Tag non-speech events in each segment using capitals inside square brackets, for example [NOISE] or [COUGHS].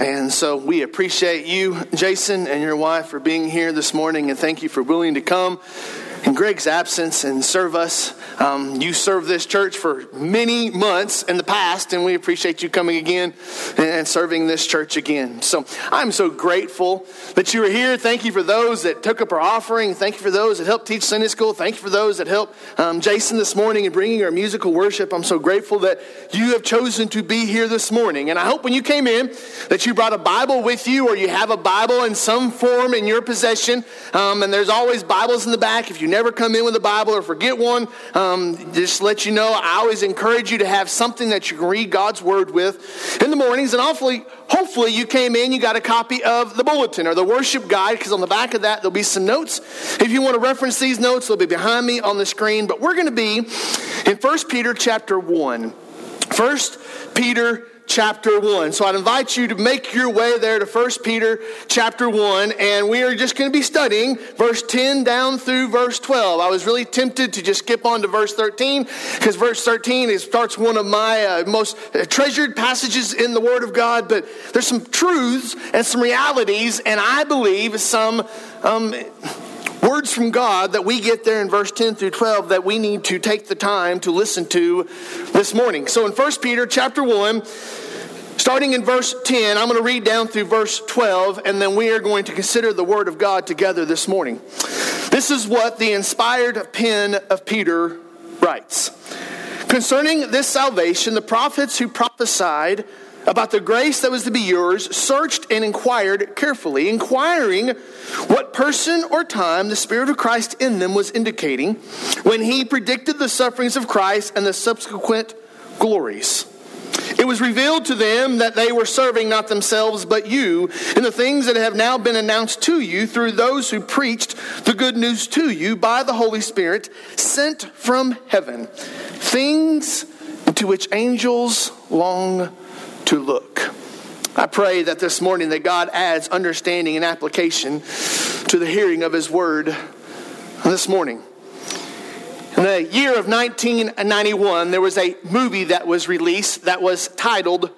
And so we appreciate you, Jason, and your wife for being here this morning, and thank you for willing to come in Greg's absence and serve us. Um, you served this church for many months in the past, and we appreciate you coming again and serving this church again. So I'm so grateful that you are here. Thank you for those that took up our offering. Thank you for those that helped teach Sunday school. Thank you for those that helped um, Jason this morning in bringing our musical worship. I'm so grateful that you have chosen to be here this morning. And I hope when you came in that you brought a Bible with you or you have a Bible in some form in your possession. Um, and there's always Bibles in the back. If you never come in with a Bible or forget one, um, just let you know, I always encourage you to have something that you can read God's Word with in the mornings. And hopefully, hopefully you came in, you got a copy of the bulletin or the worship guide, because on the back of that, there'll be some notes. If you want to reference these notes, they'll be behind me on the screen. But we're going to be in 1 Peter chapter 1. 1 Peter chapter 1. So I'd invite you to make your way there to 1 Peter chapter 1, and we are just going to be studying verse 10 down through verse 12. I was really tempted to just skip on to verse 13 because verse 13 it starts one of my uh, most treasured passages in the Word of God, but there's some truths and some realities, and I believe some. Um, words from God that we get there in verse 10 through 12 that we need to take the time to listen to this morning. So in 1 Peter chapter 1, Starting in verse 10, I'm going to read down through verse 12, and then we are going to consider the Word of God together this morning. This is what the inspired pen of Peter writes Concerning this salvation, the prophets who prophesied about the grace that was to be yours searched and inquired carefully, inquiring what person or time the Spirit of Christ in them was indicating when he predicted the sufferings of Christ and the subsequent glories. It was revealed to them that they were serving not themselves but you in the things that have now been announced to you through those who preached the good news to you by the Holy Spirit sent from heaven. Things to which angels long to look. I pray that this morning that God adds understanding and application to the hearing of his word this morning. In the year of 1991, there was a movie that was released that was titled.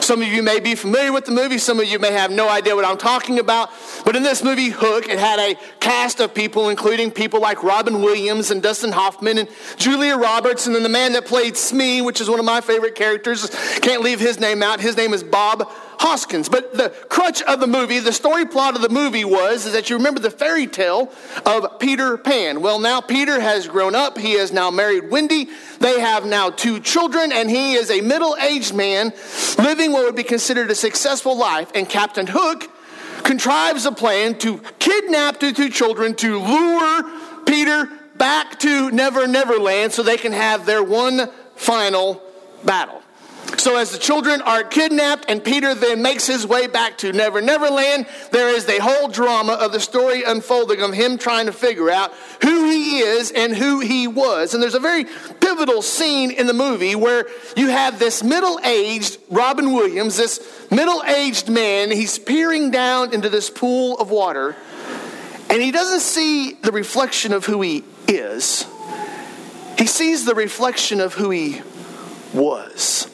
Some of you may be familiar with the movie, some of you may have no idea what I'm talking about. But in this movie, Hook, it had a cast of people, including people like Robin Williams and Dustin Hoffman and Julia Roberts, and then the man that played Smee, which is one of my favorite characters. Can't leave his name out. His name is Bob Hoskins. But the crutch of the movie, the story plot of the movie was is that you remember the fairy tale of Peter Pan. Well, now Peter has grown up. He has now married Wendy. They have now two children, and he is a middle aged man living what would be considered a successful life. And Captain Hook contrives a plan to kidnap the two children to lure Peter back to Never Never Land so they can have their one final battle. So, as the children are kidnapped and Peter then makes his way back to Never Never Land, there is the whole drama of the story unfolding of him trying to figure out who he is and who he was. And there's a very pivotal scene in the movie where you have this middle aged Robin Williams, this middle aged man, he's peering down into this pool of water, and he doesn't see the reflection of who he is, he sees the reflection of who he was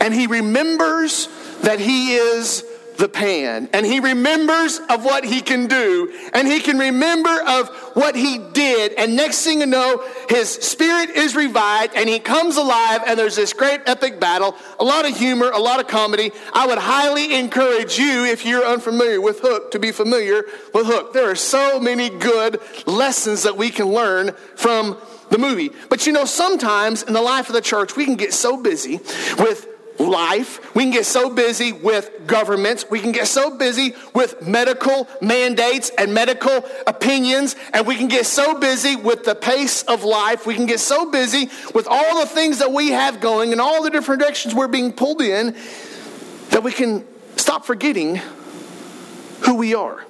and he remembers that he is the pan. And he remembers of what he can do. And he can remember of what he did. And next thing you know his spirit is revived and he comes alive and there's this great epic battle. A lot of humor a lot of comedy. I would highly encourage you if you're unfamiliar with hook to be familiar with hook. There are so many good lessons that we can learn from the movie. But you know sometimes in the life of the church we can get so busy with life. We can get so busy with governments. We can get so busy with medical mandates and medical opinions. And we can get so busy with the pace of life. We can get so busy with all the things that we have going and all the different directions we're being pulled in that we can stop forgetting who we are.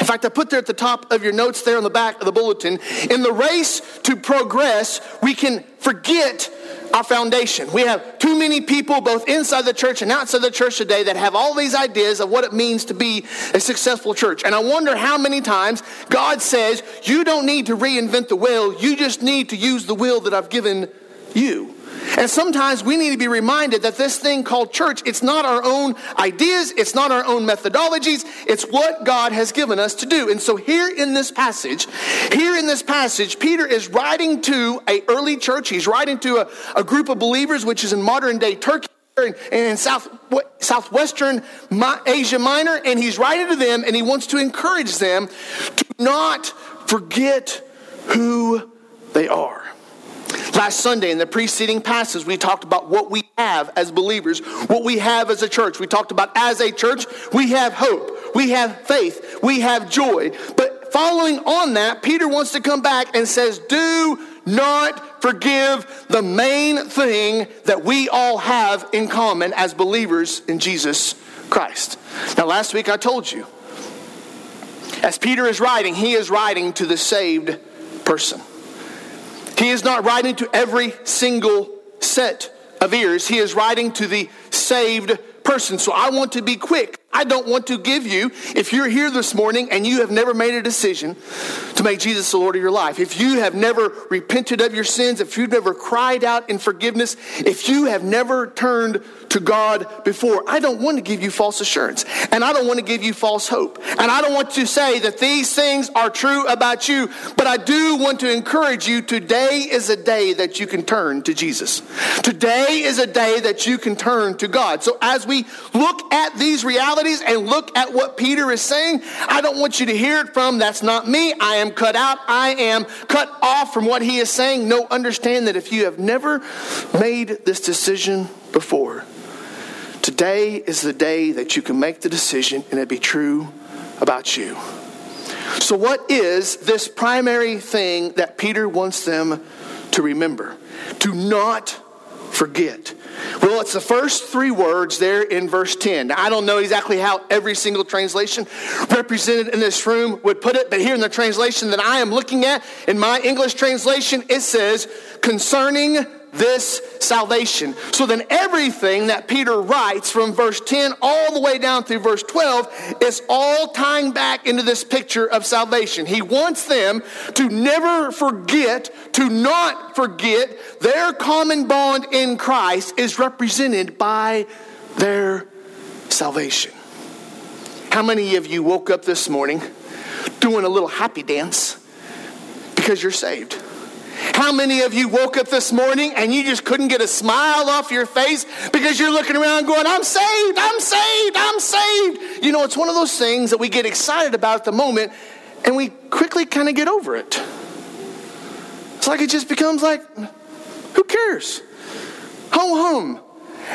In fact, I put there at the top of your notes there on the back of the bulletin in the race to progress, we can forget our foundation. We have too many people, both inside the church and outside the church today, that have all these ideas of what it means to be a successful church. And I wonder how many times God says, You don't need to reinvent the wheel, you just need to use the wheel that I've given you. And sometimes we need to be reminded that this thing called church, it's not our own ideas, it's not our own methodologies, it's what God has given us to do. And so here in this passage, here in this passage, Peter is writing to a early church. He's writing to a, a group of believers, which is in modern day Turkey and in South, southwestern Asia Minor, and he's writing to them and he wants to encourage them to not forget who they are. Last Sunday, in the preceding passages, we talked about what we have as believers, what we have as a church. We talked about as a church, we have hope, we have faith, we have joy. But following on that, Peter wants to come back and says, Do not forgive the main thing that we all have in common as believers in Jesus Christ. Now, last week I told you, as Peter is writing, he is writing to the saved person. He is not writing to every single set of ears. He is writing to the saved person. So I want to be quick. I don't want to give you, if you're here this morning and you have never made a decision to make Jesus the Lord of your life, if you have never repented of your sins, if you've never cried out in forgiveness, if you have never turned to God before, I don't want to give you false assurance. And I don't want to give you false hope. And I don't want to say that these things are true about you, but I do want to encourage you today is a day that you can turn to Jesus. Today is a day that you can turn to God. So as we look at these realities and look at what Peter is saying, I don't want you to hear it from that's not me. I am cut out. I am cut off from what he is saying. No, understand that if you have never made this decision before, Today is the day that you can make the decision and it be true about you. So, what is this primary thing that Peter wants them to remember? Do not forget. Well, it's the first three words there in verse 10. Now, I don't know exactly how every single translation represented in this room would put it, but here in the translation that I am looking at, in my English translation, it says, concerning this salvation. So then everything that Peter writes from verse 10 all the way down through verse 12 is all tying back into this picture of salvation. He wants them to never forget, to not forget their common bond in Christ is represented by their salvation. How many of you woke up this morning doing a little happy dance because you're saved? How many of you woke up this morning and you just couldn't get a smile off your face because you're looking around going, I'm saved, I'm saved, I'm saved? You know, it's one of those things that we get excited about at the moment and we quickly kind of get over it. It's like it just becomes like, who cares? Home, hum.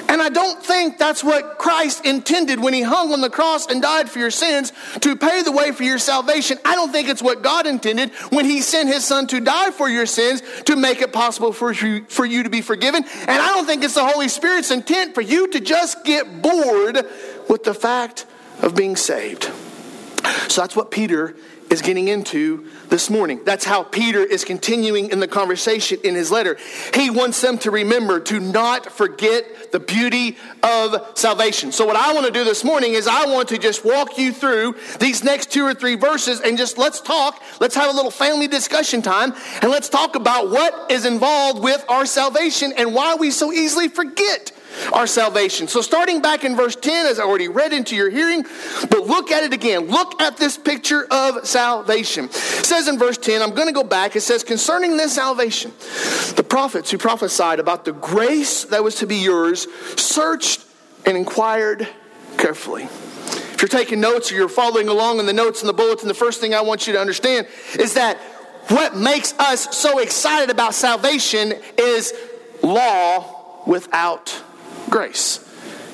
And I don't think that's what Christ intended when he hung on the cross and died for your sins to pay the way for your salvation. I don't think it's what God intended when he sent his son to die for your sins to make it possible for you, for you to be forgiven. And I don't think it's the Holy Spirit's intent for you to just get bored with the fact of being saved. So that's what Peter is getting into this morning. That's how Peter is continuing in the conversation in his letter. He wants them to remember to not forget the beauty of salvation. So, what I want to do this morning is I want to just walk you through these next two or three verses and just let's talk. Let's have a little family discussion time and let's talk about what is involved with our salvation and why we so easily forget our salvation. So, starting back in verse 10, as I already read into your hearing, but look at it again. Look at this picture of salvation. It says in verse 10, I'm going to go back. It says, Concerning this salvation, the prophets who prophesied about the grace that was to be yours searched and inquired carefully. If you're taking notes or you're following along in the notes and the bulletin, the first thing I want you to understand is that what makes us so excited about salvation is law without grace.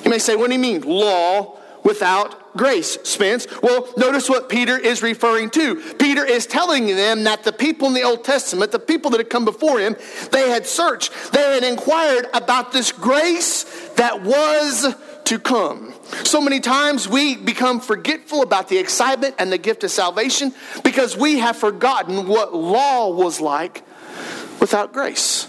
You may say, what do you mean, law without grace, Spence? Well, notice what Peter is referring to. Peter is telling them that the people in the Old Testament, the people that had come before him, they had searched, they had inquired about this grace that was to come. So many times we become forgetful about the excitement and the gift of salvation because we have forgotten what law was like without grace.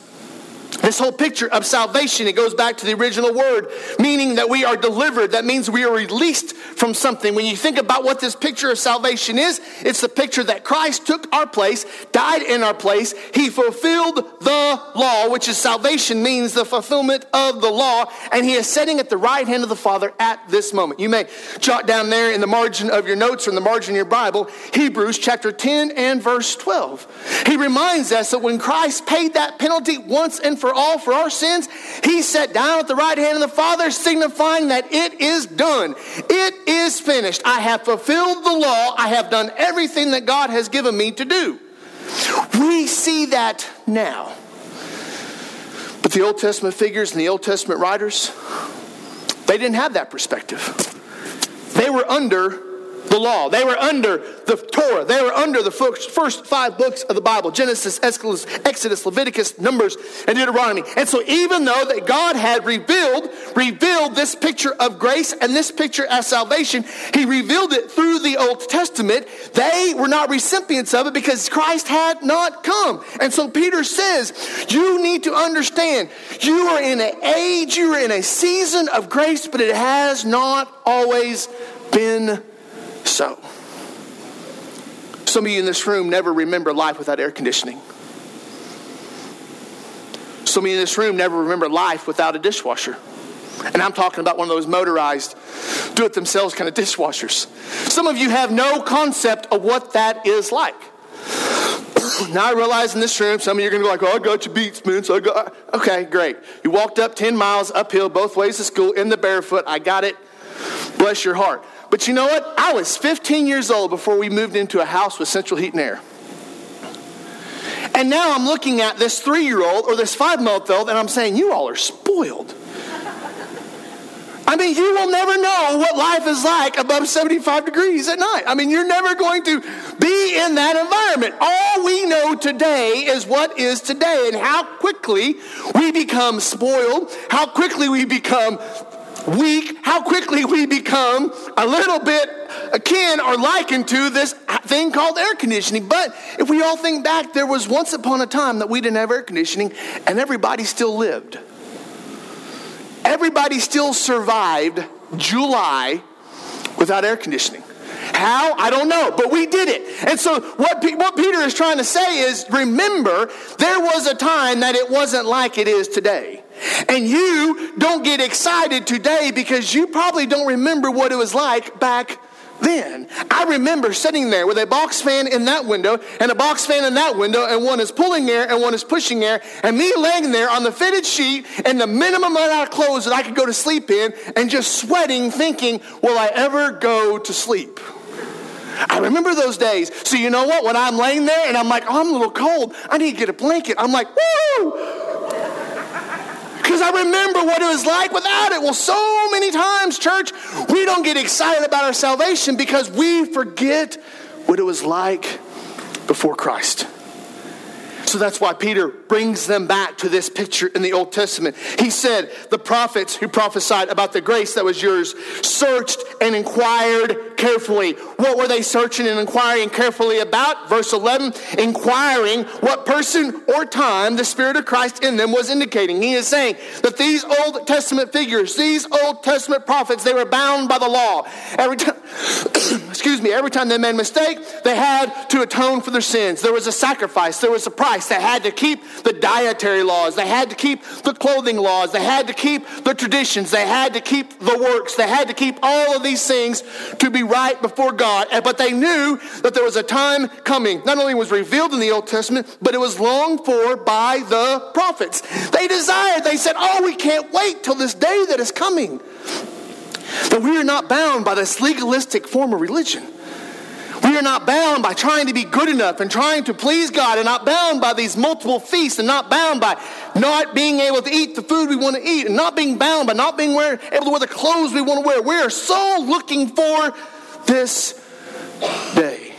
This whole picture of salvation, it goes back to the original word, meaning that we are delivered. That means we are released from something. When you think about what this picture of salvation is, it's the picture that Christ took our place, died in our place. He fulfilled the law, which is salvation means the fulfillment of the law, and he is sitting at the right hand of the Father at this moment. You may jot down there in the margin of your notes or in the margin of your Bible, Hebrews chapter 10 and verse 12. He reminds us that when Christ paid that penalty once and for all for our sins, he sat down at the right hand of the Father, signifying that it is done. It is finished. I have fulfilled the law. I have done everything that God has given me to do. We see that now. But the Old Testament figures and the Old Testament writers, they didn't have that perspective. They were under the law. They were under the Torah. They were under the first five books of the Bible Genesis, Exodus, Leviticus, Numbers, and Deuteronomy. And so, even though that God had revealed, revealed this picture of grace and this picture of salvation, He revealed it through the Old Testament. They were not recipients of it because Christ had not come. And so, Peter says, You need to understand, you are in an age, you are in a season of grace, but it has not always been so. Some of you in this room never remember life without air conditioning. Some of you in this room never remember life without a dishwasher. And I'm talking about one of those motorized, do it themselves kind of dishwashers. Some of you have no concept of what that is like. [CLEARS THROAT] now I realize in this room, some of you are going to go like, oh, I got your beats, man. So I got, okay, great. You walked up 10 miles uphill both ways to school in the barefoot. I got it. Bless your heart. But you know what? I was 15 years old before we moved into a house with central heat and air. And now I'm looking at this three year old or this five month old and I'm saying, You all are spoiled. I mean, you will never know what life is like above 75 degrees at night. I mean, you're never going to be in that environment. All we know today is what is today and how quickly we become spoiled, how quickly we become weak, how quickly we become a little bit akin or likened to this thing called air conditioning. But if we all think back, there was once upon a time that we didn't have air conditioning and everybody still lived. Everybody still survived July without air conditioning. How? I don't know, but we did it. And so, what, what Peter is trying to say is remember, there was a time that it wasn't like it is today. And you don't get excited today because you probably don't remember what it was like back then. I remember sitting there with a box fan in that window and a box fan in that window, and one is pulling air and one is pushing air, and me laying there on the fitted sheet and the minimum amount of clothes that I could go to sleep in and just sweating, thinking, will I ever go to sleep? I remember those days. So you know what? When I'm laying there and I'm like, oh, I'm a little cold, I need to get a blanket. I'm like, woo! Because I remember what it was like without it. Well, so many times, church, we don't get excited about our salvation because we forget what it was like before Christ. So that's why Peter brings them back to this picture in the Old Testament. He said, The prophets who prophesied about the grace that was yours searched and inquired carefully. What were they searching and inquiring carefully about? Verse 11, inquiring what person or time the Spirit of Christ in them was indicating. He is saying that these Old Testament figures, these Old Testament prophets, they were bound by the law. Every time, [COUGHS] excuse me, every time they made a mistake, they had to atone for their sins. There was a sacrifice, there was a price. They had to keep the dietary laws. They had to keep the clothing laws. They had to keep the traditions. They had to keep the works. They had to keep all of these things to be right before God. But they knew that there was a time coming. Not only was revealed in the Old Testament, but it was longed for by the prophets. They desired, they said, Oh, we can't wait till this day that is coming. That we are not bound by this legalistic form of religion we are not bound by trying to be good enough and trying to please God and not bound by these multiple feasts and not bound by not being able to eat the food we want to eat and not being bound by not being wear, able to wear the clothes we want to wear. We are so looking for this day.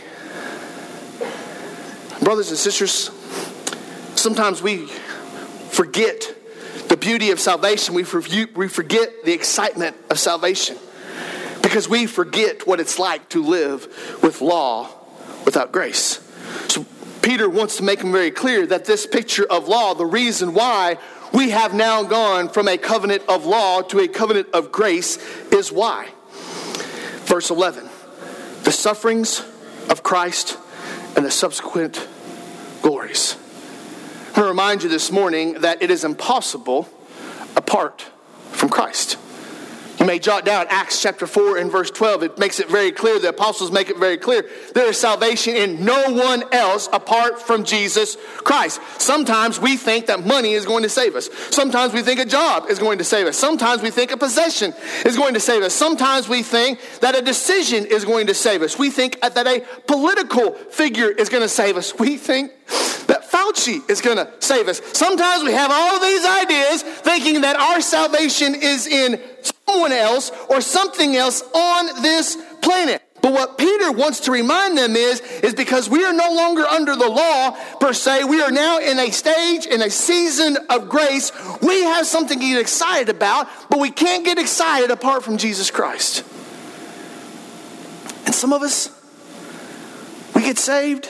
Brothers and sisters, sometimes we forget the beauty of salvation. We forget the excitement of salvation because we forget what it's like to live with law without grace. So Peter wants to make him very clear that this picture of law, the reason why we have now gone from a covenant of law to a covenant of grace is why. Verse 11 the sufferings of Christ and the subsequent glories. I want to remind you this morning that it is impossible apart from Christ. May jot down Acts chapter 4 and verse 12. It makes it very clear. The apostles make it very clear. There is salvation in no one else apart from Jesus Christ. Sometimes we think that money is going to save us. Sometimes we think a job is going to save us. Sometimes we think a possession is going to save us. Sometimes we think that a decision is going to save us. We think that a political figure is going to save us. We think that Fauci is going to save us. Sometimes we have all these ideas thinking that our salvation is in someone else or something else on this planet. But what Peter wants to remind them is, is because we are no longer under the law per se, we are now in a stage, in a season of grace. We have something to get excited about, but we can't get excited apart from Jesus Christ. And some of us, we get saved,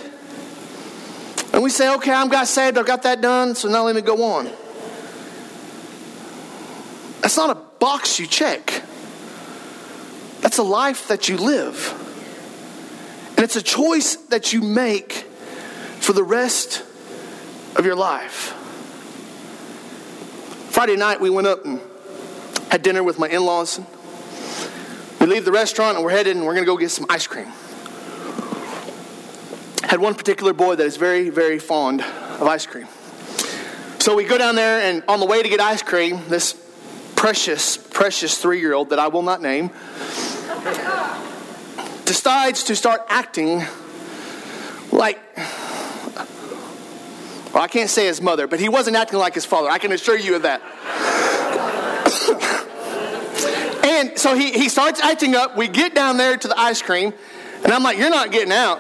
and we say, okay, I'm got saved, I've got that done, so now let me go on. That's not a box you check. That's a life that you live. And it's a choice that you make for the rest of your life. Friday night, we went up and had dinner with my in laws. We leave the restaurant and we're headed and we're going to go get some ice cream. Had one particular boy that is very, very fond of ice cream. So we go down there, and on the way to get ice cream, this precious, precious three year old that I will not name decides to start acting like, well, I can't say his mother, but he wasn't acting like his father. I can assure you of that. and so he, he starts acting up. We get down there to the ice cream, and I'm like, You're not getting out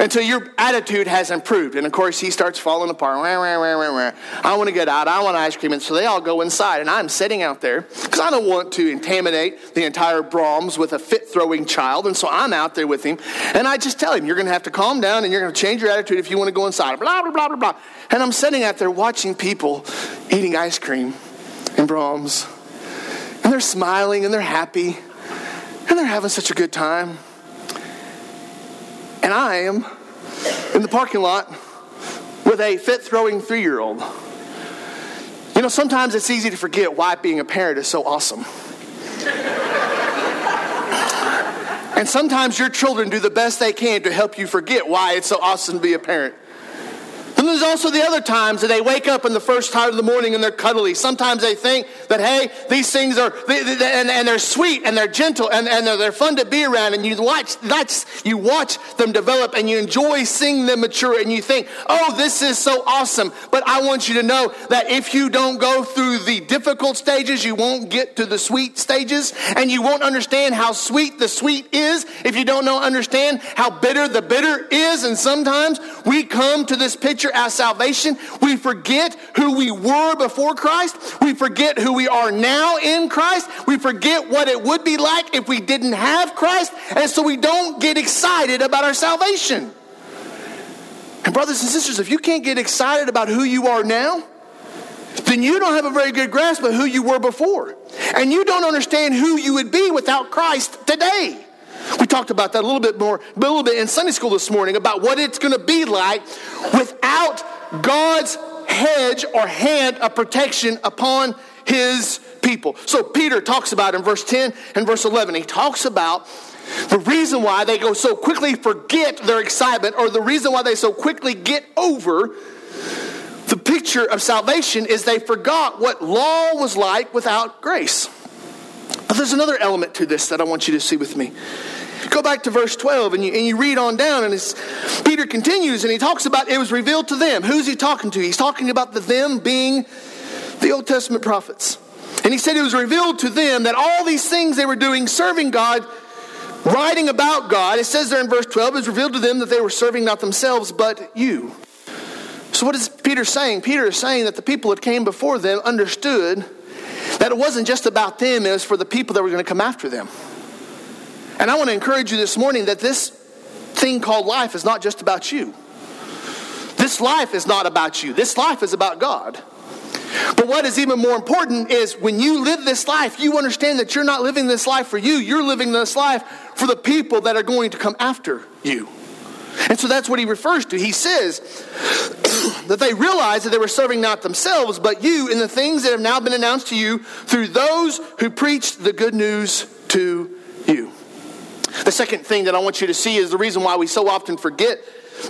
until your attitude has improved. And of course, he starts falling apart. I want to get out. I want ice cream. And so they all go inside. And I'm sitting out there because I don't want to intimidate the entire Braum's with a fit throwing child. And so I'm out there with him. And I just tell him, you're going to have to calm down and you're going to change your attitude if you want to go inside. Blah, blah, blah, blah, blah. And I'm sitting out there watching people eating ice cream in Braum's. And they're smiling and they're happy. And they're having such a good time. And I am in the parking lot with a fit throwing three year old. You know, sometimes it's easy to forget why being a parent is so awesome. and sometimes your children do the best they can to help you forget why it's so awesome to be a parent. And there's also the other times that they wake up in the first time of the morning and they're cuddly. Sometimes they think that, hey, these things are, they, they, and, and, they're sweet and they're gentle and, and they're, they're, fun to be around. And you watch, that's, you watch them develop and you enjoy seeing them mature and you think, oh, this is so awesome. But I want you to know that if you don't go through the difficult stages, you won't get to the sweet stages and you won't understand how sweet the sweet is if you don't know, understand how bitter the bitter is. And sometimes we come to this picture our salvation. We forget who we were before Christ. We forget who we are now in Christ. We forget what it would be like if we didn't have Christ. And so we don't get excited about our salvation. And, brothers and sisters, if you can't get excited about who you are now, then you don't have a very good grasp of who you were before. And you don't understand who you would be without Christ today. We talked about that a little bit more, a little bit in Sunday school this morning about what it's going to be like without God's hedge or hand of protection upon his people. So Peter talks about in verse 10 and verse 11, he talks about the reason why they go so quickly forget their excitement or the reason why they so quickly get over the picture of salvation is they forgot what law was like without grace. But there's another element to this that I want you to see with me. Go back to verse 12 and you, and you read on down, and Peter continues and he talks about it was revealed to them. Who's he talking to? He's talking about the them being the Old Testament prophets. And he said it was revealed to them that all these things they were doing, serving God, writing about God, it says there in verse 12, it was revealed to them that they were serving not themselves, but you. So what is Peter saying? Peter is saying that the people that came before them understood that it wasn't just about them, it was for the people that were going to come after them. And I want to encourage you this morning that this thing called life is not just about you. This life is not about you. This life is about God. But what is even more important is when you live this life, you understand that you're not living this life for you, you're living this life for the people that are going to come after you. And so that's what he refers to. He says [CLEARS THROAT] that they realized that they were serving not themselves, but you in the things that have now been announced to you through those who preached the good news to you. The second thing that I want you to see is the reason why we so often forget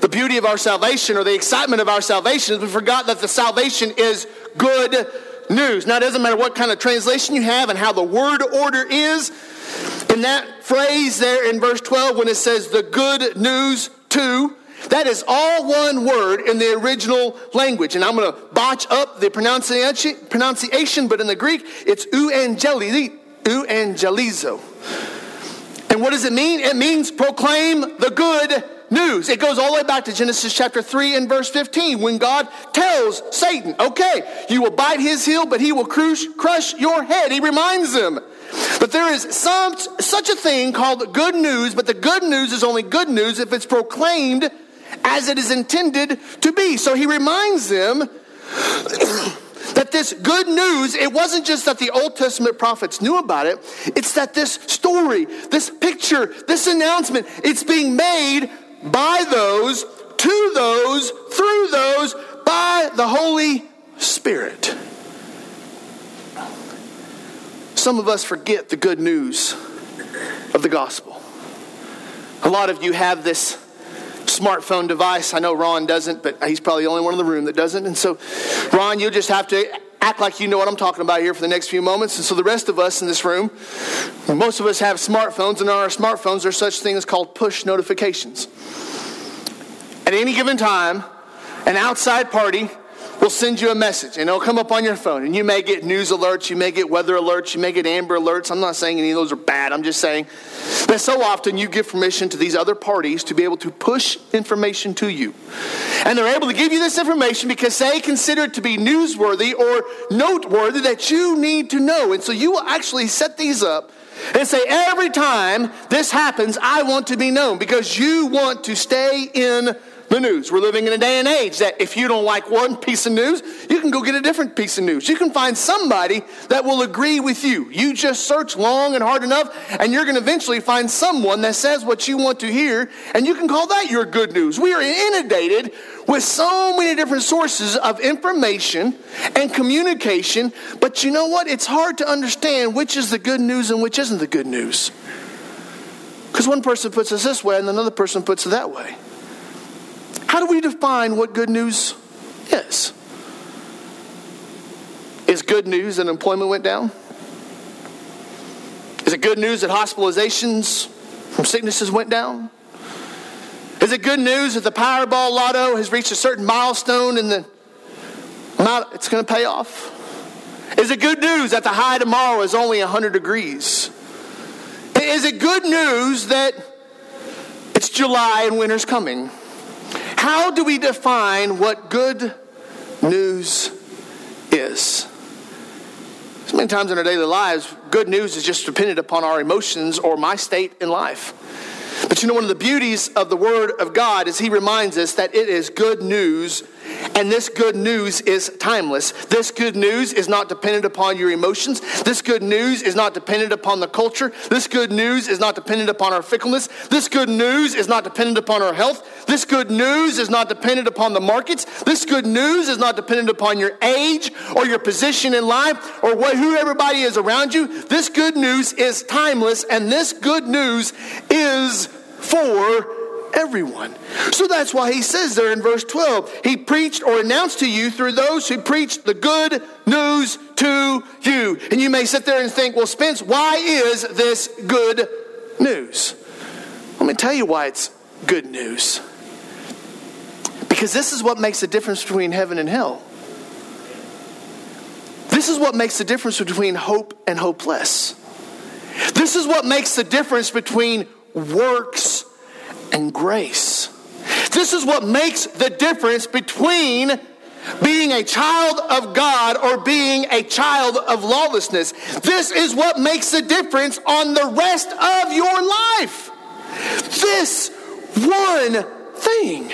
the beauty of our salvation or the excitement of our salvation is we forgot that the salvation is good news. Now, it doesn't matter what kind of translation you have and how the word order is. In that phrase there in verse 12, when it says the good news to, that is all one word in the original language. And I'm going to botch up the pronunciation, but in the Greek, it's euangelizo. And what does it mean? It means proclaim the good news. It goes all the way back to Genesis chapter 3 and verse 15 when God tells Satan, okay, you will bite his heel, but he will crush, crush your head. He reminds them that there is some, such a thing called good news, but the good news is only good news if it's proclaimed as it is intended to be. So he reminds them [COUGHS] that this good news, it wasn't just that the Old Testament prophets knew about it, it's that this story, this picture, this announcement, it's being made by those, to those, through those, by the Holy Spirit. Some of us forget the good news of the gospel. A lot of you have this smartphone device. I know Ron doesn't, but he's probably the only one in the room that doesn't. And so, Ron, you'll just have to act like you know what I'm talking about here for the next few moments. And so, the rest of us in this room, most of us have smartphones, and on our smartphones, there's such things called push notifications. At any given time, an outside party will send you a message and it'll come up on your phone. And you may get news alerts, you may get weather alerts, you may get amber alerts. I'm not saying any of those are bad, I'm just saying that so often you give permission to these other parties to be able to push information to you. And they're able to give you this information because they consider it to be newsworthy or noteworthy that you need to know. And so you will actually set these up and say, every time this happens, I want to be known because you want to stay in the news. We're living in a day and age that if you don't like one piece of news, you can go get a different piece of news. You can find somebody that will agree with you. You just search long and hard enough, and you're going to eventually find someone that says what you want to hear, and you can call that your good news. We are inundated with so many different sources of information and communication, but you know what? It's hard to understand which is the good news and which isn't the good news. Because one person puts it this way and another person puts it that way. How do we define what good news is? Is good news that employment went down? Is it good news that hospitalizations from sicknesses went down? Is it good news that the Powerball lotto has reached a certain milestone and the amount it's going to pay off? Is it good news that the high tomorrow is only 100 degrees? Is it good news that it's July and winter's coming? How do we define what good news is? So many times in our daily lives, good news is just dependent upon our emotions or my state in life. But you know, one of the beauties of the Word of God is He reminds us that it is good news, and this good news is timeless. This good news is not dependent upon your emotions. This good news is not dependent upon the culture. This good news is not dependent upon our fickleness. This good news is not dependent upon our health. This good news is not dependent upon the markets. This good news is not dependent upon your age or your position in life or what, who everybody is around you. This good news is timeless, and this good news is for everyone. So that's why he says there in verse 12, he preached or announced to you through those who preached the good news to you. And you may sit there and think, well, Spence, why is this good news? Let me tell you why it's good news. Because this is what makes the difference between heaven and hell. This is what makes the difference between hope and hopeless. This is what makes the difference between works and grace. This is what makes the difference between being a child of God or being a child of lawlessness. This is what makes the difference on the rest of your life. This one thing.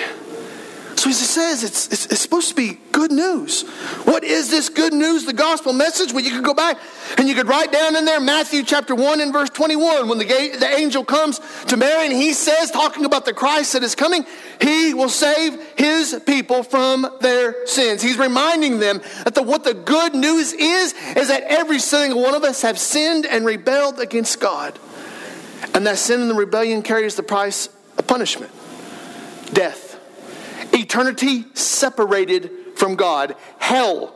So as it says, it's, it's, it's supposed to be good news. What is this good news, the gospel message? Well, you could go back and you could write down in there Matthew chapter 1 and verse 21 when the, the angel comes to Mary and he says, talking about the Christ that is coming, he will save his people from their sins. He's reminding them that the, what the good news is, is that every single one of us have sinned and rebelled against God. And that sin and the rebellion carries the price of punishment death. Eternity separated from God, hell.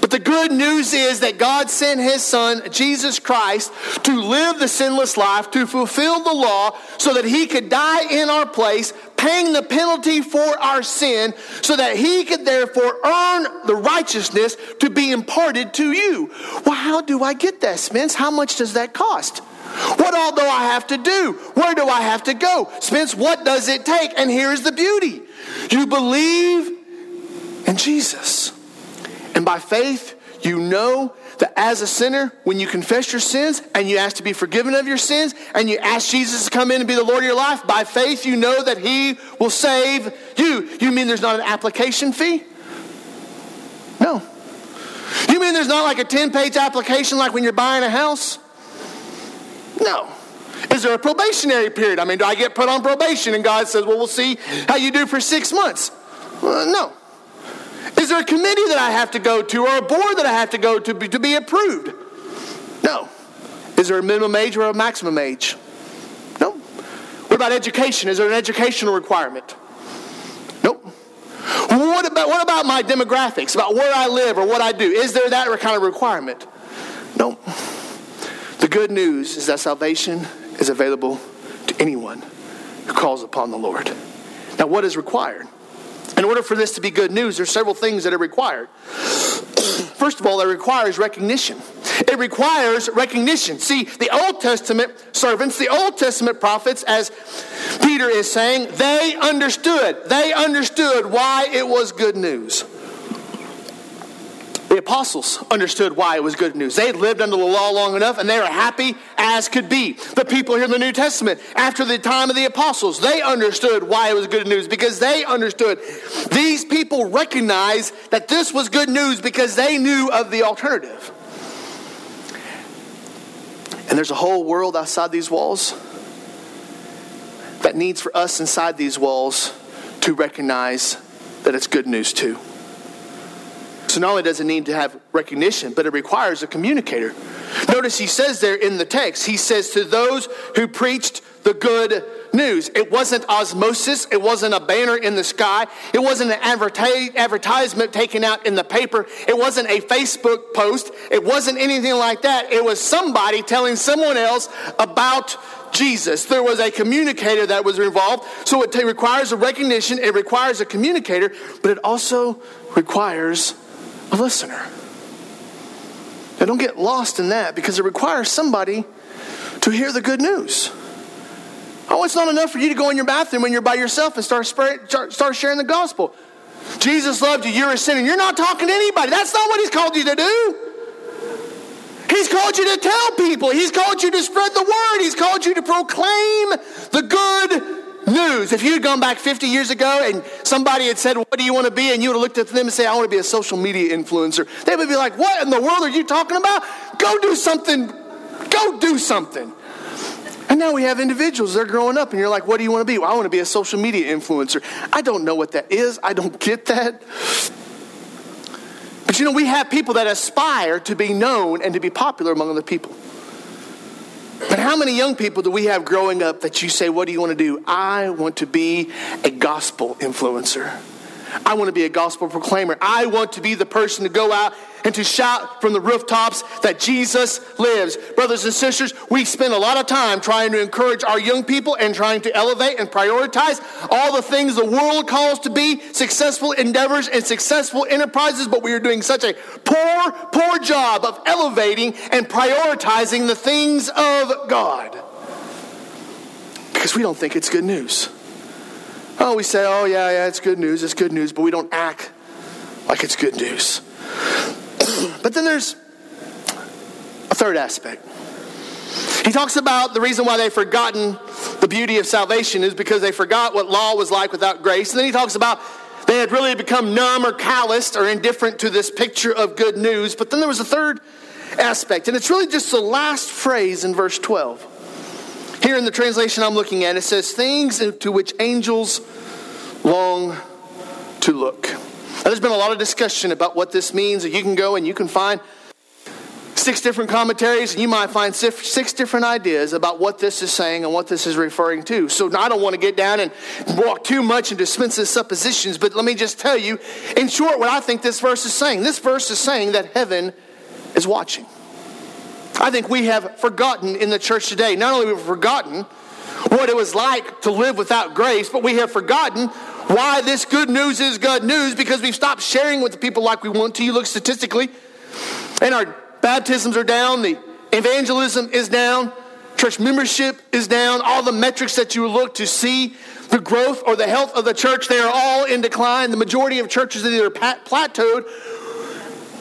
But the good news is that God sent his son, Jesus Christ, to live the sinless life, to fulfill the law, so that he could die in our place, paying the penalty for our sin, so that he could therefore earn the righteousness to be imparted to you. Well, how do I get that, Spence? How much does that cost? What all do I have to do? Where do I have to go? Spence, what does it take? And here's the beauty you believe in Jesus. And by faith, you know that as a sinner, when you confess your sins and you ask to be forgiven of your sins and you ask Jesus to come in and be the Lord of your life, by faith, you know that He will save you. You mean there's not an application fee? No. You mean there's not like a 10 page application like when you're buying a house? No. Is there a probationary period? I mean, do I get put on probation and God says, well, we'll see how you do for six months? Uh, no. Is there a committee that I have to go to or a board that I have to go to be, to be approved? No. Is there a minimum age or a maximum age? No. What about education? Is there an educational requirement? Nope. What about, what about my demographics, about where I live or what I do? Is there that kind of requirement? Nope. The good news is that salvation is available to anyone who calls upon the Lord. Now, what is required? In order for this to be good news, there's several things that are required. [CLEARS THROAT] First of all, it requires recognition. It requires recognition. See, the Old Testament servants, the Old Testament prophets, as Peter is saying, they understood. They understood why it was good news. The apostles understood why it was good news. They lived under the law long enough and they were happy as could be. The people here in the New Testament, after the time of the apostles, they understood why it was good news because they understood. These people recognized that this was good news because they knew of the alternative. And there's a whole world outside these walls that needs for us inside these walls to recognize that it's good news too. So not only does it need to have recognition, but it requires a communicator. Notice he says there in the text, he says to those who preached the good news. It wasn't osmosis. It wasn't a banner in the sky. It wasn't an advertisement taken out in the paper. It wasn't a Facebook post. It wasn't anything like that. It was somebody telling someone else about Jesus. There was a communicator that was involved. So it requires a recognition, it requires a communicator, but it also requires a listener. Now, don't get lost in that because it requires somebody to hear the good news. Oh, it's not enough for you to go in your bathroom when you're by yourself and start, start sharing the gospel. Jesus loved you, you're a sinner. You're not talking to anybody. That's not what He's called you to do. He's called you to tell people, He's called you to spread the word, He's called you to proclaim the good news. If you had gone back 50 years ago and somebody had said, What do you want to be? and you would have looked at them and say, I want to be a social media influencer, they would be like, What in the world are you talking about? Go do something. Go do something. And now we have individuals, they're growing up, and you're like, What do you want to be? Well, I want to be a social media influencer. I don't know what that is. I don't get that. But you know, we have people that aspire to be known and to be popular among other people. But how many young people do we have growing up that you say, What do you want to do? I want to be a gospel influencer. I want to be a gospel proclaimer. I want to be the person to go out and to shout from the rooftops that Jesus lives. Brothers and sisters, we spend a lot of time trying to encourage our young people and trying to elevate and prioritize all the things the world calls to be successful endeavors and successful enterprises, but we are doing such a poor, poor job of elevating and prioritizing the things of God because we don't think it's good news. Oh, we say, oh, yeah, yeah, it's good news, it's good news, but we don't act like it's good news. [CLEARS THROAT] but then there's a third aspect. He talks about the reason why they've forgotten the beauty of salvation is because they forgot what law was like without grace. And then he talks about they had really become numb or calloused or indifferent to this picture of good news. But then there was a third aspect, and it's really just the last phrase in verse 12. Here in the translation I'm looking at, it says, Things to which angels long to look. Now, there's been a lot of discussion about what this means. You can go and you can find six different commentaries, and you might find six different ideas about what this is saying and what this is referring to. So I don't want to get down and walk too much into Spence's suppositions, but let me just tell you, in short, what I think this verse is saying. This verse is saying that heaven is watching. I think we have forgotten in the church today. Not only have we forgotten what it was like to live without grace, but we have forgotten why this good news is good news because we've stopped sharing with the people like we want to. You look statistically, and our Baptisms are down, the evangelism is down, church membership is down, all the metrics that you look to see the growth or the health of the church, they are all in decline. The majority of churches that either plateaued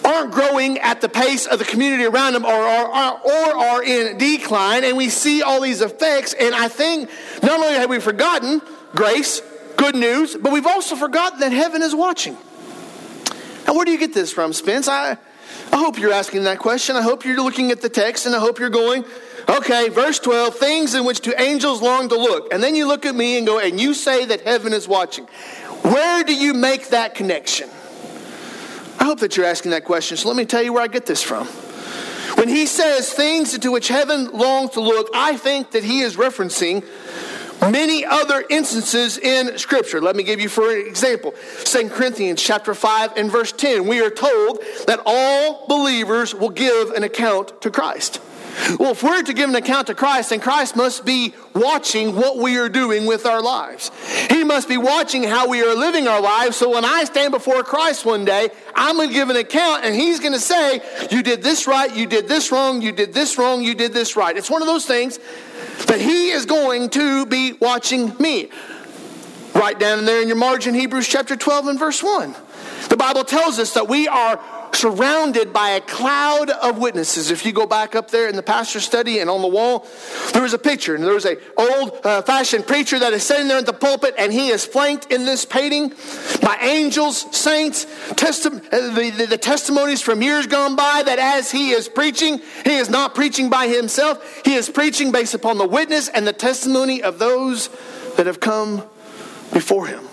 aren't growing at the pace of the community around them or are, or are in decline. And we see all these effects. And I think not only have we forgotten grace, good news, but we've also forgotten that heaven is watching. Now, where do you get this from, Spence? I, I hope you're asking that question. I hope you're looking at the text and I hope you're going, okay, verse 12, things in which two angels long to look. And then you look at me and go, and you say that heaven is watching. Where do you make that connection? I hope that you're asking that question. So let me tell you where I get this from. When he says things to which heaven longs to look, I think that he is referencing many other instances in scripture let me give you for example 2 corinthians chapter 5 and verse 10 we are told that all believers will give an account to christ well if we're to give an account to christ then christ must be watching what we are doing with our lives he must be watching how we are living our lives so when i stand before christ one day i'm going to give an account and he's going to say you did this right you did this wrong you did this wrong you did this right it's one of those things that he is going to be watching me. Write down there in your margin Hebrews chapter 12 and verse 1. The Bible tells us that we are surrounded by a cloud of witnesses. If you go back up there in the pastor study and on the wall, there is a picture, and there's a old uh, fashioned preacher that is sitting there at the pulpit, and he is flanked in this painting by angels, saints, testi- uh, the, the, the testimonies from years gone by that as he is preaching, he is not preaching by himself, he is preaching based upon the witness and the testimony of those that have come before him.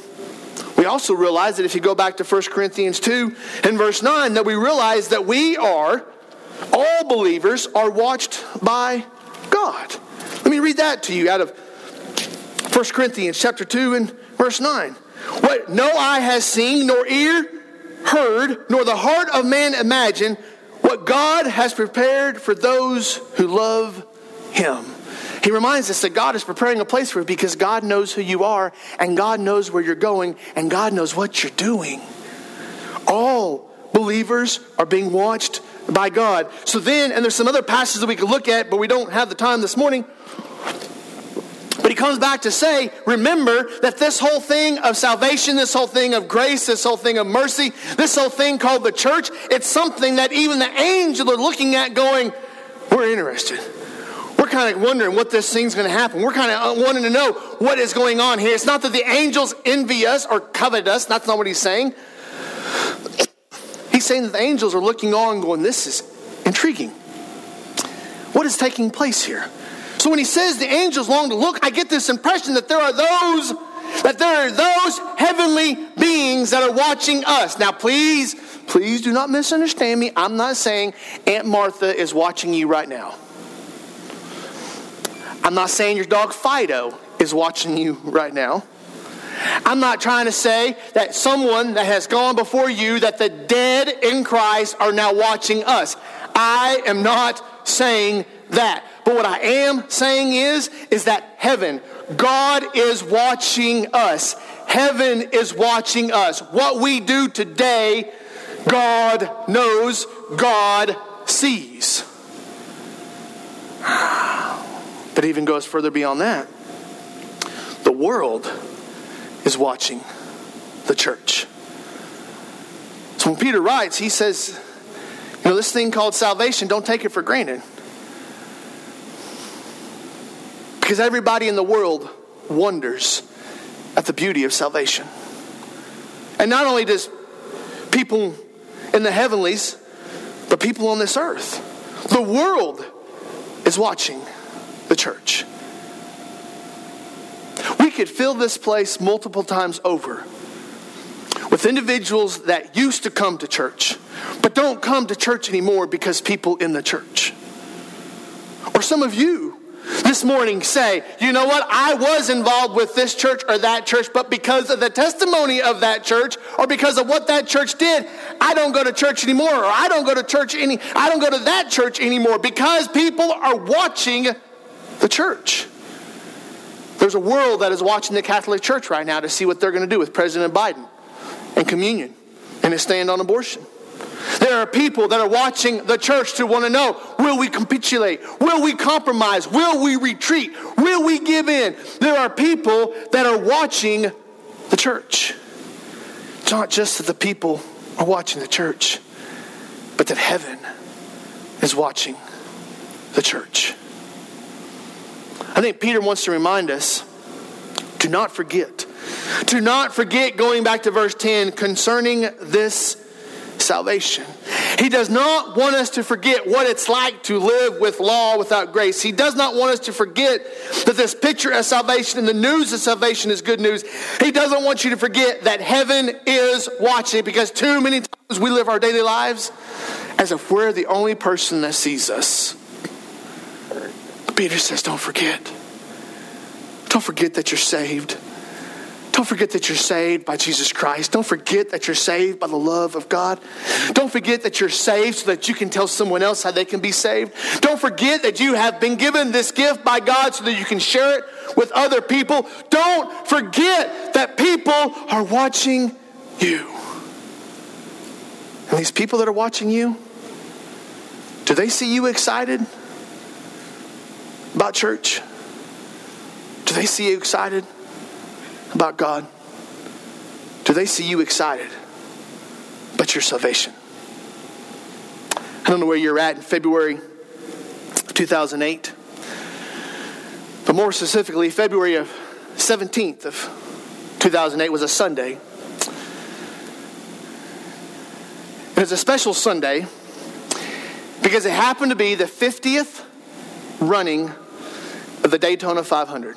We also realize that if you go back to 1 Corinthians 2 and verse 9, that we realize that we are, all believers are watched by God. Let me read that to you out of 1 Corinthians chapter 2 and verse 9. What no eye has seen, nor ear heard, nor the heart of man imagined, what God has prepared for those who love him. He reminds us that God is preparing a place for you because God knows who you are and God knows where you're going and God knows what you're doing. All believers are being watched by God. So then, and there's some other passages that we could look at, but we don't have the time this morning. But he comes back to say, remember that this whole thing of salvation, this whole thing of grace, this whole thing of mercy, this whole thing called the church, it's something that even the angels are looking at going, we're interested we're kind of wondering what this thing's going to happen. We're kind of uh, wanting to know what is going on here. It's not that the angels envy us or covet us. That's not what he's saying. He's saying that the angels are looking on, going, This is intriguing. What is taking place here? So when he says the angels long to look, I get this impression that there are those that there are those heavenly beings that are watching us. Now, please, please do not misunderstand me. I'm not saying Aunt Martha is watching you right now. I'm not saying your dog Fido is watching you right now. I'm not trying to say that someone that has gone before you, that the dead in Christ are now watching us. I am not saying that. But what I am saying is, is that heaven, God is watching us. Heaven is watching us. What we do today, God knows, God sees. But it even goes further beyond that. The world is watching the church. So when Peter writes, he says, you know, this thing called salvation, don't take it for granted. Because everybody in the world wonders at the beauty of salvation. And not only does people in the heavenlies, but people on this earth. The world is watching the church. We could fill this place multiple times over with individuals that used to come to church, but don't come to church anymore because people in the church. Or some of you this morning say, you know what, I was involved with this church or that church, but because of the testimony of that church or because of what that church did, I don't go to church anymore, or I don't go to church any, I don't go to that church anymore because people are watching the church. There's a world that is watching the Catholic Church right now to see what they're going to do with President Biden and communion and his stand on abortion. There are people that are watching the church to want to know will we capitulate? Will we compromise? Will we retreat? Will we give in? There are people that are watching the church. It's not just that the people are watching the church, but that heaven is watching the church. I think Peter wants to remind us do not forget. Do not forget, going back to verse 10, concerning this salvation. He does not want us to forget what it's like to live with law without grace. He does not want us to forget that this picture of salvation and the news of salvation is good news. He doesn't want you to forget that heaven is watching because too many times we live our daily lives as if we're the only person that sees us. Peter says, Don't forget. Don't forget that you're saved. Don't forget that you're saved by Jesus Christ. Don't forget that you're saved by the love of God. Don't forget that you're saved so that you can tell someone else how they can be saved. Don't forget that you have been given this gift by God so that you can share it with other people. Don't forget that people are watching you. And these people that are watching you, do they see you excited about church? Do they see you excited? about God? Do they see you excited about your salvation? I don't know where you're at in February 2008, but more specifically, February of 17th of 2008 was a Sunday. It was a special Sunday because it happened to be the 50th running of the Daytona 500.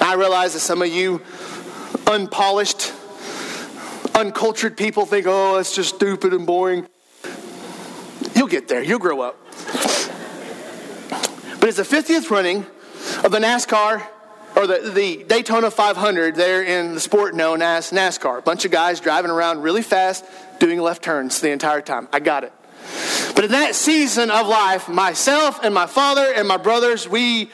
I realize that some of you unpolished, uncultured people think, oh, it's just stupid and boring. You'll get there, you'll grow up. But it's the 50th running of the NASCAR or the, the Daytona 500 there in the sport known as NASCAR. A bunch of guys driving around really fast, doing left turns the entire time. I got it. But in that season of life, myself and my father and my brothers, we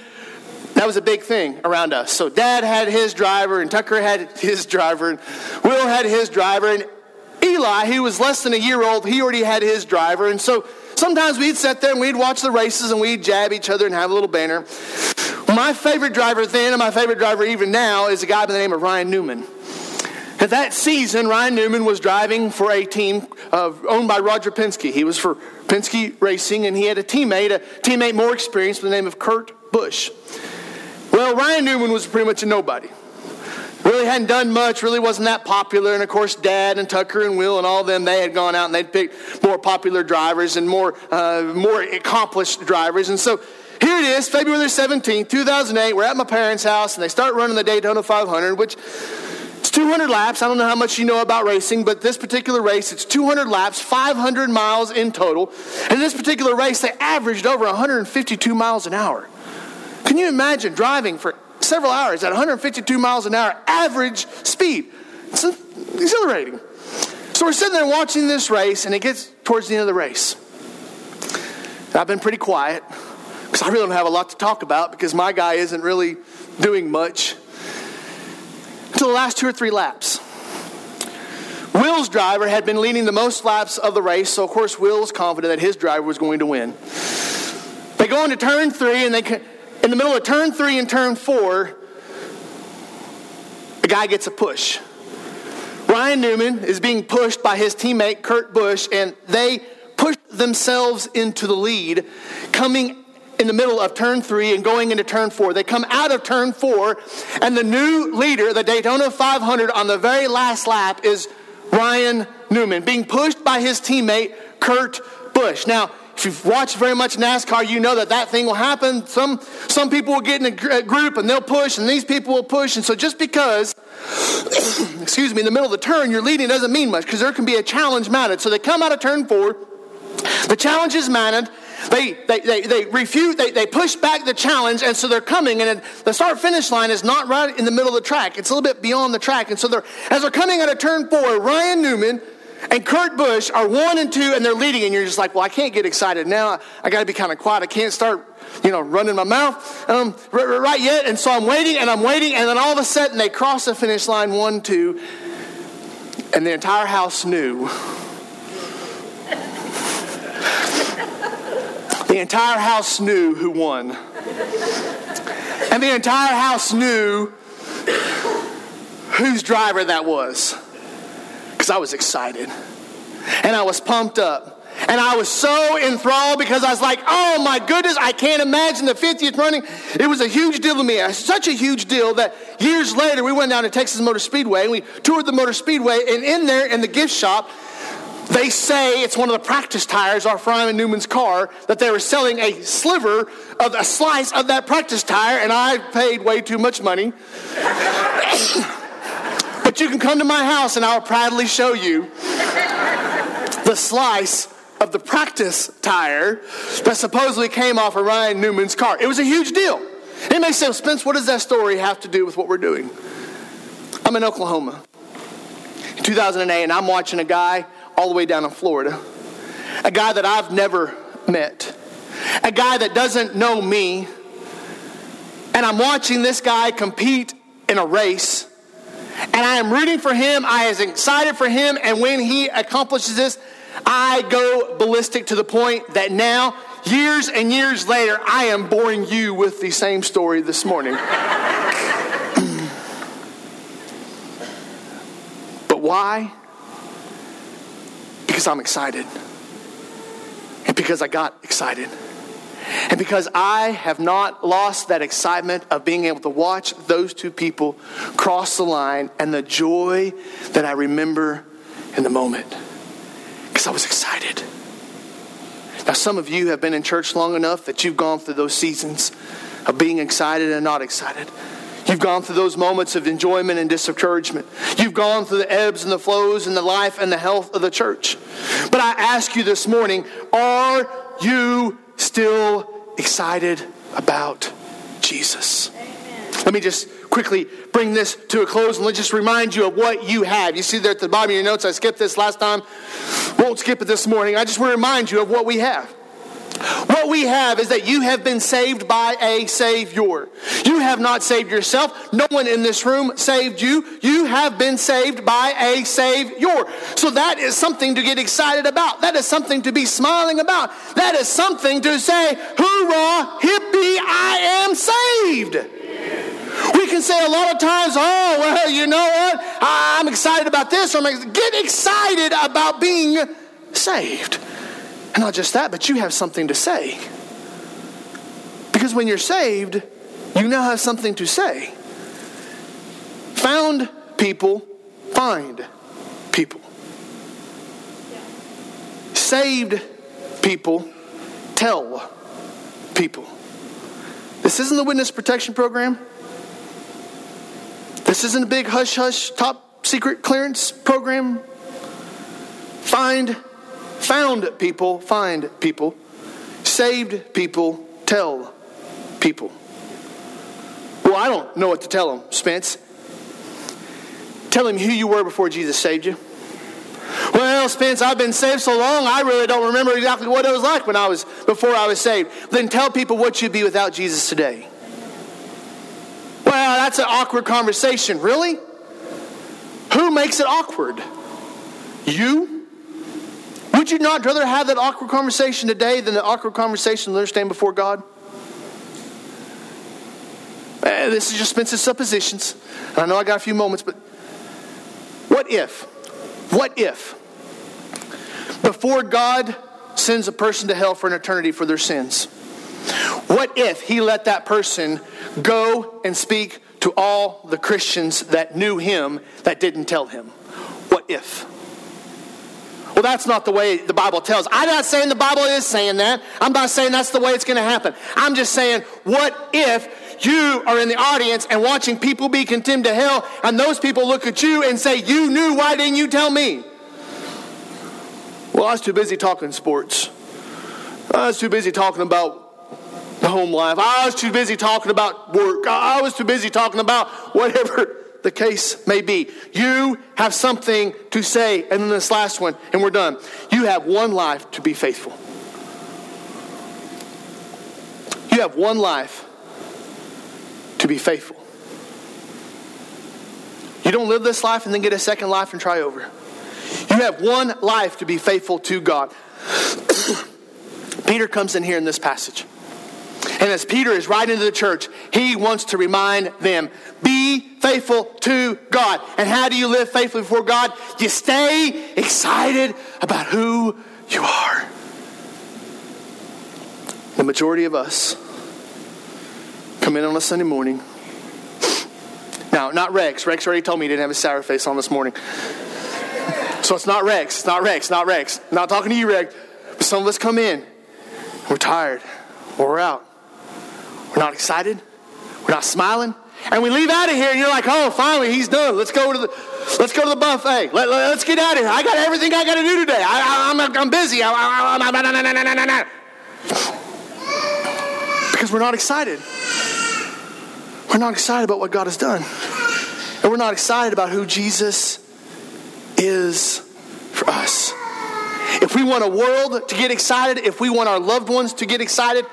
that was a big thing around us. So dad had his driver, and Tucker had [LAUGHS] his driver, and Will had his driver, and Eli, he was less than a year old, he already had his driver. And so sometimes we'd sit there and we'd watch the races and we'd jab each other and have a little banner. My favorite driver then and my favorite driver even now is a guy by the name of Ryan Newman. At that season, Ryan Newman was driving for a team owned by Roger Penske. He was for Penske Racing, and he had a teammate, a teammate more experienced by the name of Kurt Busch. Well, Ryan Newman was pretty much a nobody. Really hadn't done much, really wasn't that popular. And of course, Dad and Tucker and Will and all them, they had gone out and they'd picked more popular drivers and more, uh, more accomplished drivers. And so here it is, February 17, 2008. We're at my parents' house and they start running the Daytona 500, which it's 200 laps. I don't know how much you know about racing, but this particular race, it's 200 laps, 500 miles in total. And this particular race, they averaged over 152 miles an hour. Can you imagine driving for several hours at 152 miles an hour average speed? It's exhilarating. So we're sitting there watching this race, and it gets towards the end of the race. I've been pretty quiet because I really don't have a lot to talk about because my guy isn't really doing much until the last two or three laps. Will's driver had been leading the most laps of the race, so of course Will was confident that his driver was going to win. They go into turn three and they in the middle of turn three and turn four, the guy gets a push. Ryan Newman is being pushed by his teammate Kurt Busch, and they push themselves into the lead, coming in the middle of turn three and going into turn four. They come out of turn four, and the new leader, the Daytona 500, on the very last lap is Ryan Newman being pushed by his teammate, Kurt Busch. Now, if you've watched very much NASCAR, you know that that thing will happen. Some, some people will get in a group and they'll push, and these people will push. And so just because, [COUGHS] excuse me, in the middle of the turn you're leading doesn't mean much because there can be a challenge mounted. So they come out of turn four. The challenge is mounted. They, they, they, they refute, they, they push back the challenge, and so they're coming, and the start finish line is not right in the middle of the track. It's a little bit beyond the track. And so they're, as they're coming out of turn four, Ryan Newman and Kurt Busch are one and two, and they're leading, and you're just like, well, I can't get excited now. I, got to be kind of quiet. I can't start, you know, running my mouth um, right yet. And so I'm waiting, and I'm waiting, and then all of a sudden they cross the finish line, one, two, and the entire house knew. the entire house knew who won. And the entire house knew whose driver that was because I was excited and I was pumped up. And I was so enthralled because I was like, oh my goodness, I can't imagine the 50th running. It was a huge deal to me. Such a huge deal that years later we went down to Texas Motor Speedway and we toured the Motor Speedway. And in there, in the gift shop, they say it's one of the practice tires off Ryan Newman's car that they were selling a sliver of a slice of that practice tire, and I paid way too much money. But you can come to my house and I'll proudly show you the slice of the practice tire that supposedly came off of Ryan Newman's car. It was a huge deal. It may say, Spence, what does that story have to do with what we're doing? I'm in Oklahoma in 2008, and I'm watching a guy all the way down in Florida, a guy that I've never met, a guy that doesn't know me, and I'm watching this guy compete in a race and I am rooting for him. I am excited for him. And when he accomplishes this, I go ballistic to the point that now, years and years later, I am boring you with the same story this morning. [CLEARS THROAT] but why? Because I'm excited. And because I got excited. And because I have not lost that excitement of being able to watch those two people cross the line and the joy that I remember in the moment. Because I was excited. Now, some of you have been in church long enough that you've gone through those seasons of being excited and not excited. You've gone through those moments of enjoyment and discouragement. You've gone through the ebbs and the flows and the life and the health of the church. But I ask you this morning are you still excited about Jesus. Amen. Let me just quickly bring this to a close and let's just remind you of what you have. You see there at the bottom of your notes, I skipped this last time. Won't skip it this morning. I just want to remind you of what we have. What we have is that you have been saved by a Savior. You have not saved yourself. No one in this room saved you. You have been saved by a Savior. So that is something to get excited about. That is something to be smiling about. That is something to say, hoorah, hippie, I am saved. We can say a lot of times, oh, well, you know what? I'm excited about this. Or I'm get excited about being saved. And not just that, but you have something to say. Because when you're saved, you now have something to say. Found people find people. Saved people tell people. This isn't the witness protection program. This isn't a big hush hush top secret clearance program. Find Found people find people. Saved people tell people. Well, I don't know what to tell them, Spence. Tell him who you were before Jesus saved you. Well, Spence, I've been saved so long, I really don't remember exactly what it was like when I was before I was saved. Then tell people what you'd be without Jesus today. Well, that's an awkward conversation. Really? Who makes it awkward? You? Would you not rather have that awkward conversation today than the awkward conversation to stand before God? Eh, this is just Spencer's suppositions. And I know I got a few moments, but what if? What if? Before God sends a person to hell for an eternity for their sins, what if he let that person go and speak to all the Christians that knew him that didn't tell him? What if? Well, that's not the way the Bible tells. I'm not saying the Bible is saying that. I'm not saying that's the way it's going to happen. I'm just saying, what if you are in the audience and watching people be condemned to hell, and those people look at you and say, You knew, why didn't you tell me? Well, I was too busy talking sports. I was too busy talking about the home life. I was too busy talking about work. I was too busy talking about whatever the case may be. You have something to say. And then this last one, and we're done. You have one life to be faithful. You have one life to be faithful. You don't live this life and then get a second life and try over. You have one life to be faithful to God. [COUGHS] Peter comes in here in this passage. And as Peter is writing to the church, he wants to remind them be faithful to God. And how do you live faithfully before God? You stay excited about who you are. The majority of us come in on a Sunday morning. Now, not Rex. Rex already told me he didn't have a sour face on this morning. So it's not Rex. It's not Rex. Not Rex. I'm not talking to you, Rex. But some of us come in. We're tired. Or we're out. We're not excited. We're not smiling. And we leave out of here, and you're like, oh, finally, he's done. Let's go to the, let's go to the buffet. Let, us get out of here. I got everything I got to do today. I, am I'm, I'm busy. I, I, because we're not excited. We're not excited about what God has done. And we're not excited about who Jesus is for us. If we want a world to get excited, if we want our loved ones to get excited,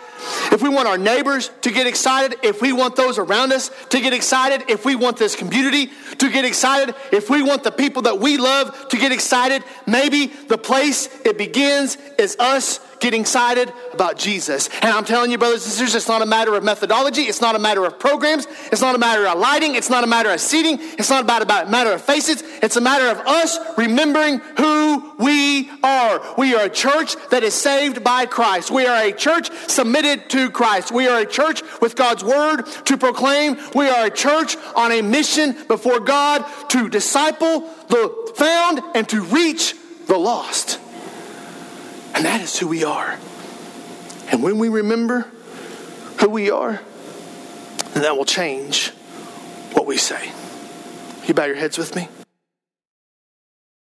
if we want our neighbors to get excited, if we want those around us to get excited, if we want this community to get excited, if we want the people that we love to get excited, maybe the place it begins is us getting excited about Jesus. And I'm telling you, brothers and sisters, it's not a matter of methodology. It's not a matter of programs. It's not a matter of lighting. It's not a matter of seating. It's not about, about a matter of faces. It's a matter of us remembering who we are. We are a church that is saved by Christ. We are a church submitted to Christ. We are a church with God's word to proclaim. We are a church on a mission before God to disciple the found and to reach the lost. And that is who we are. And when we remember who we are, then that will change what we say. You bow your heads with me?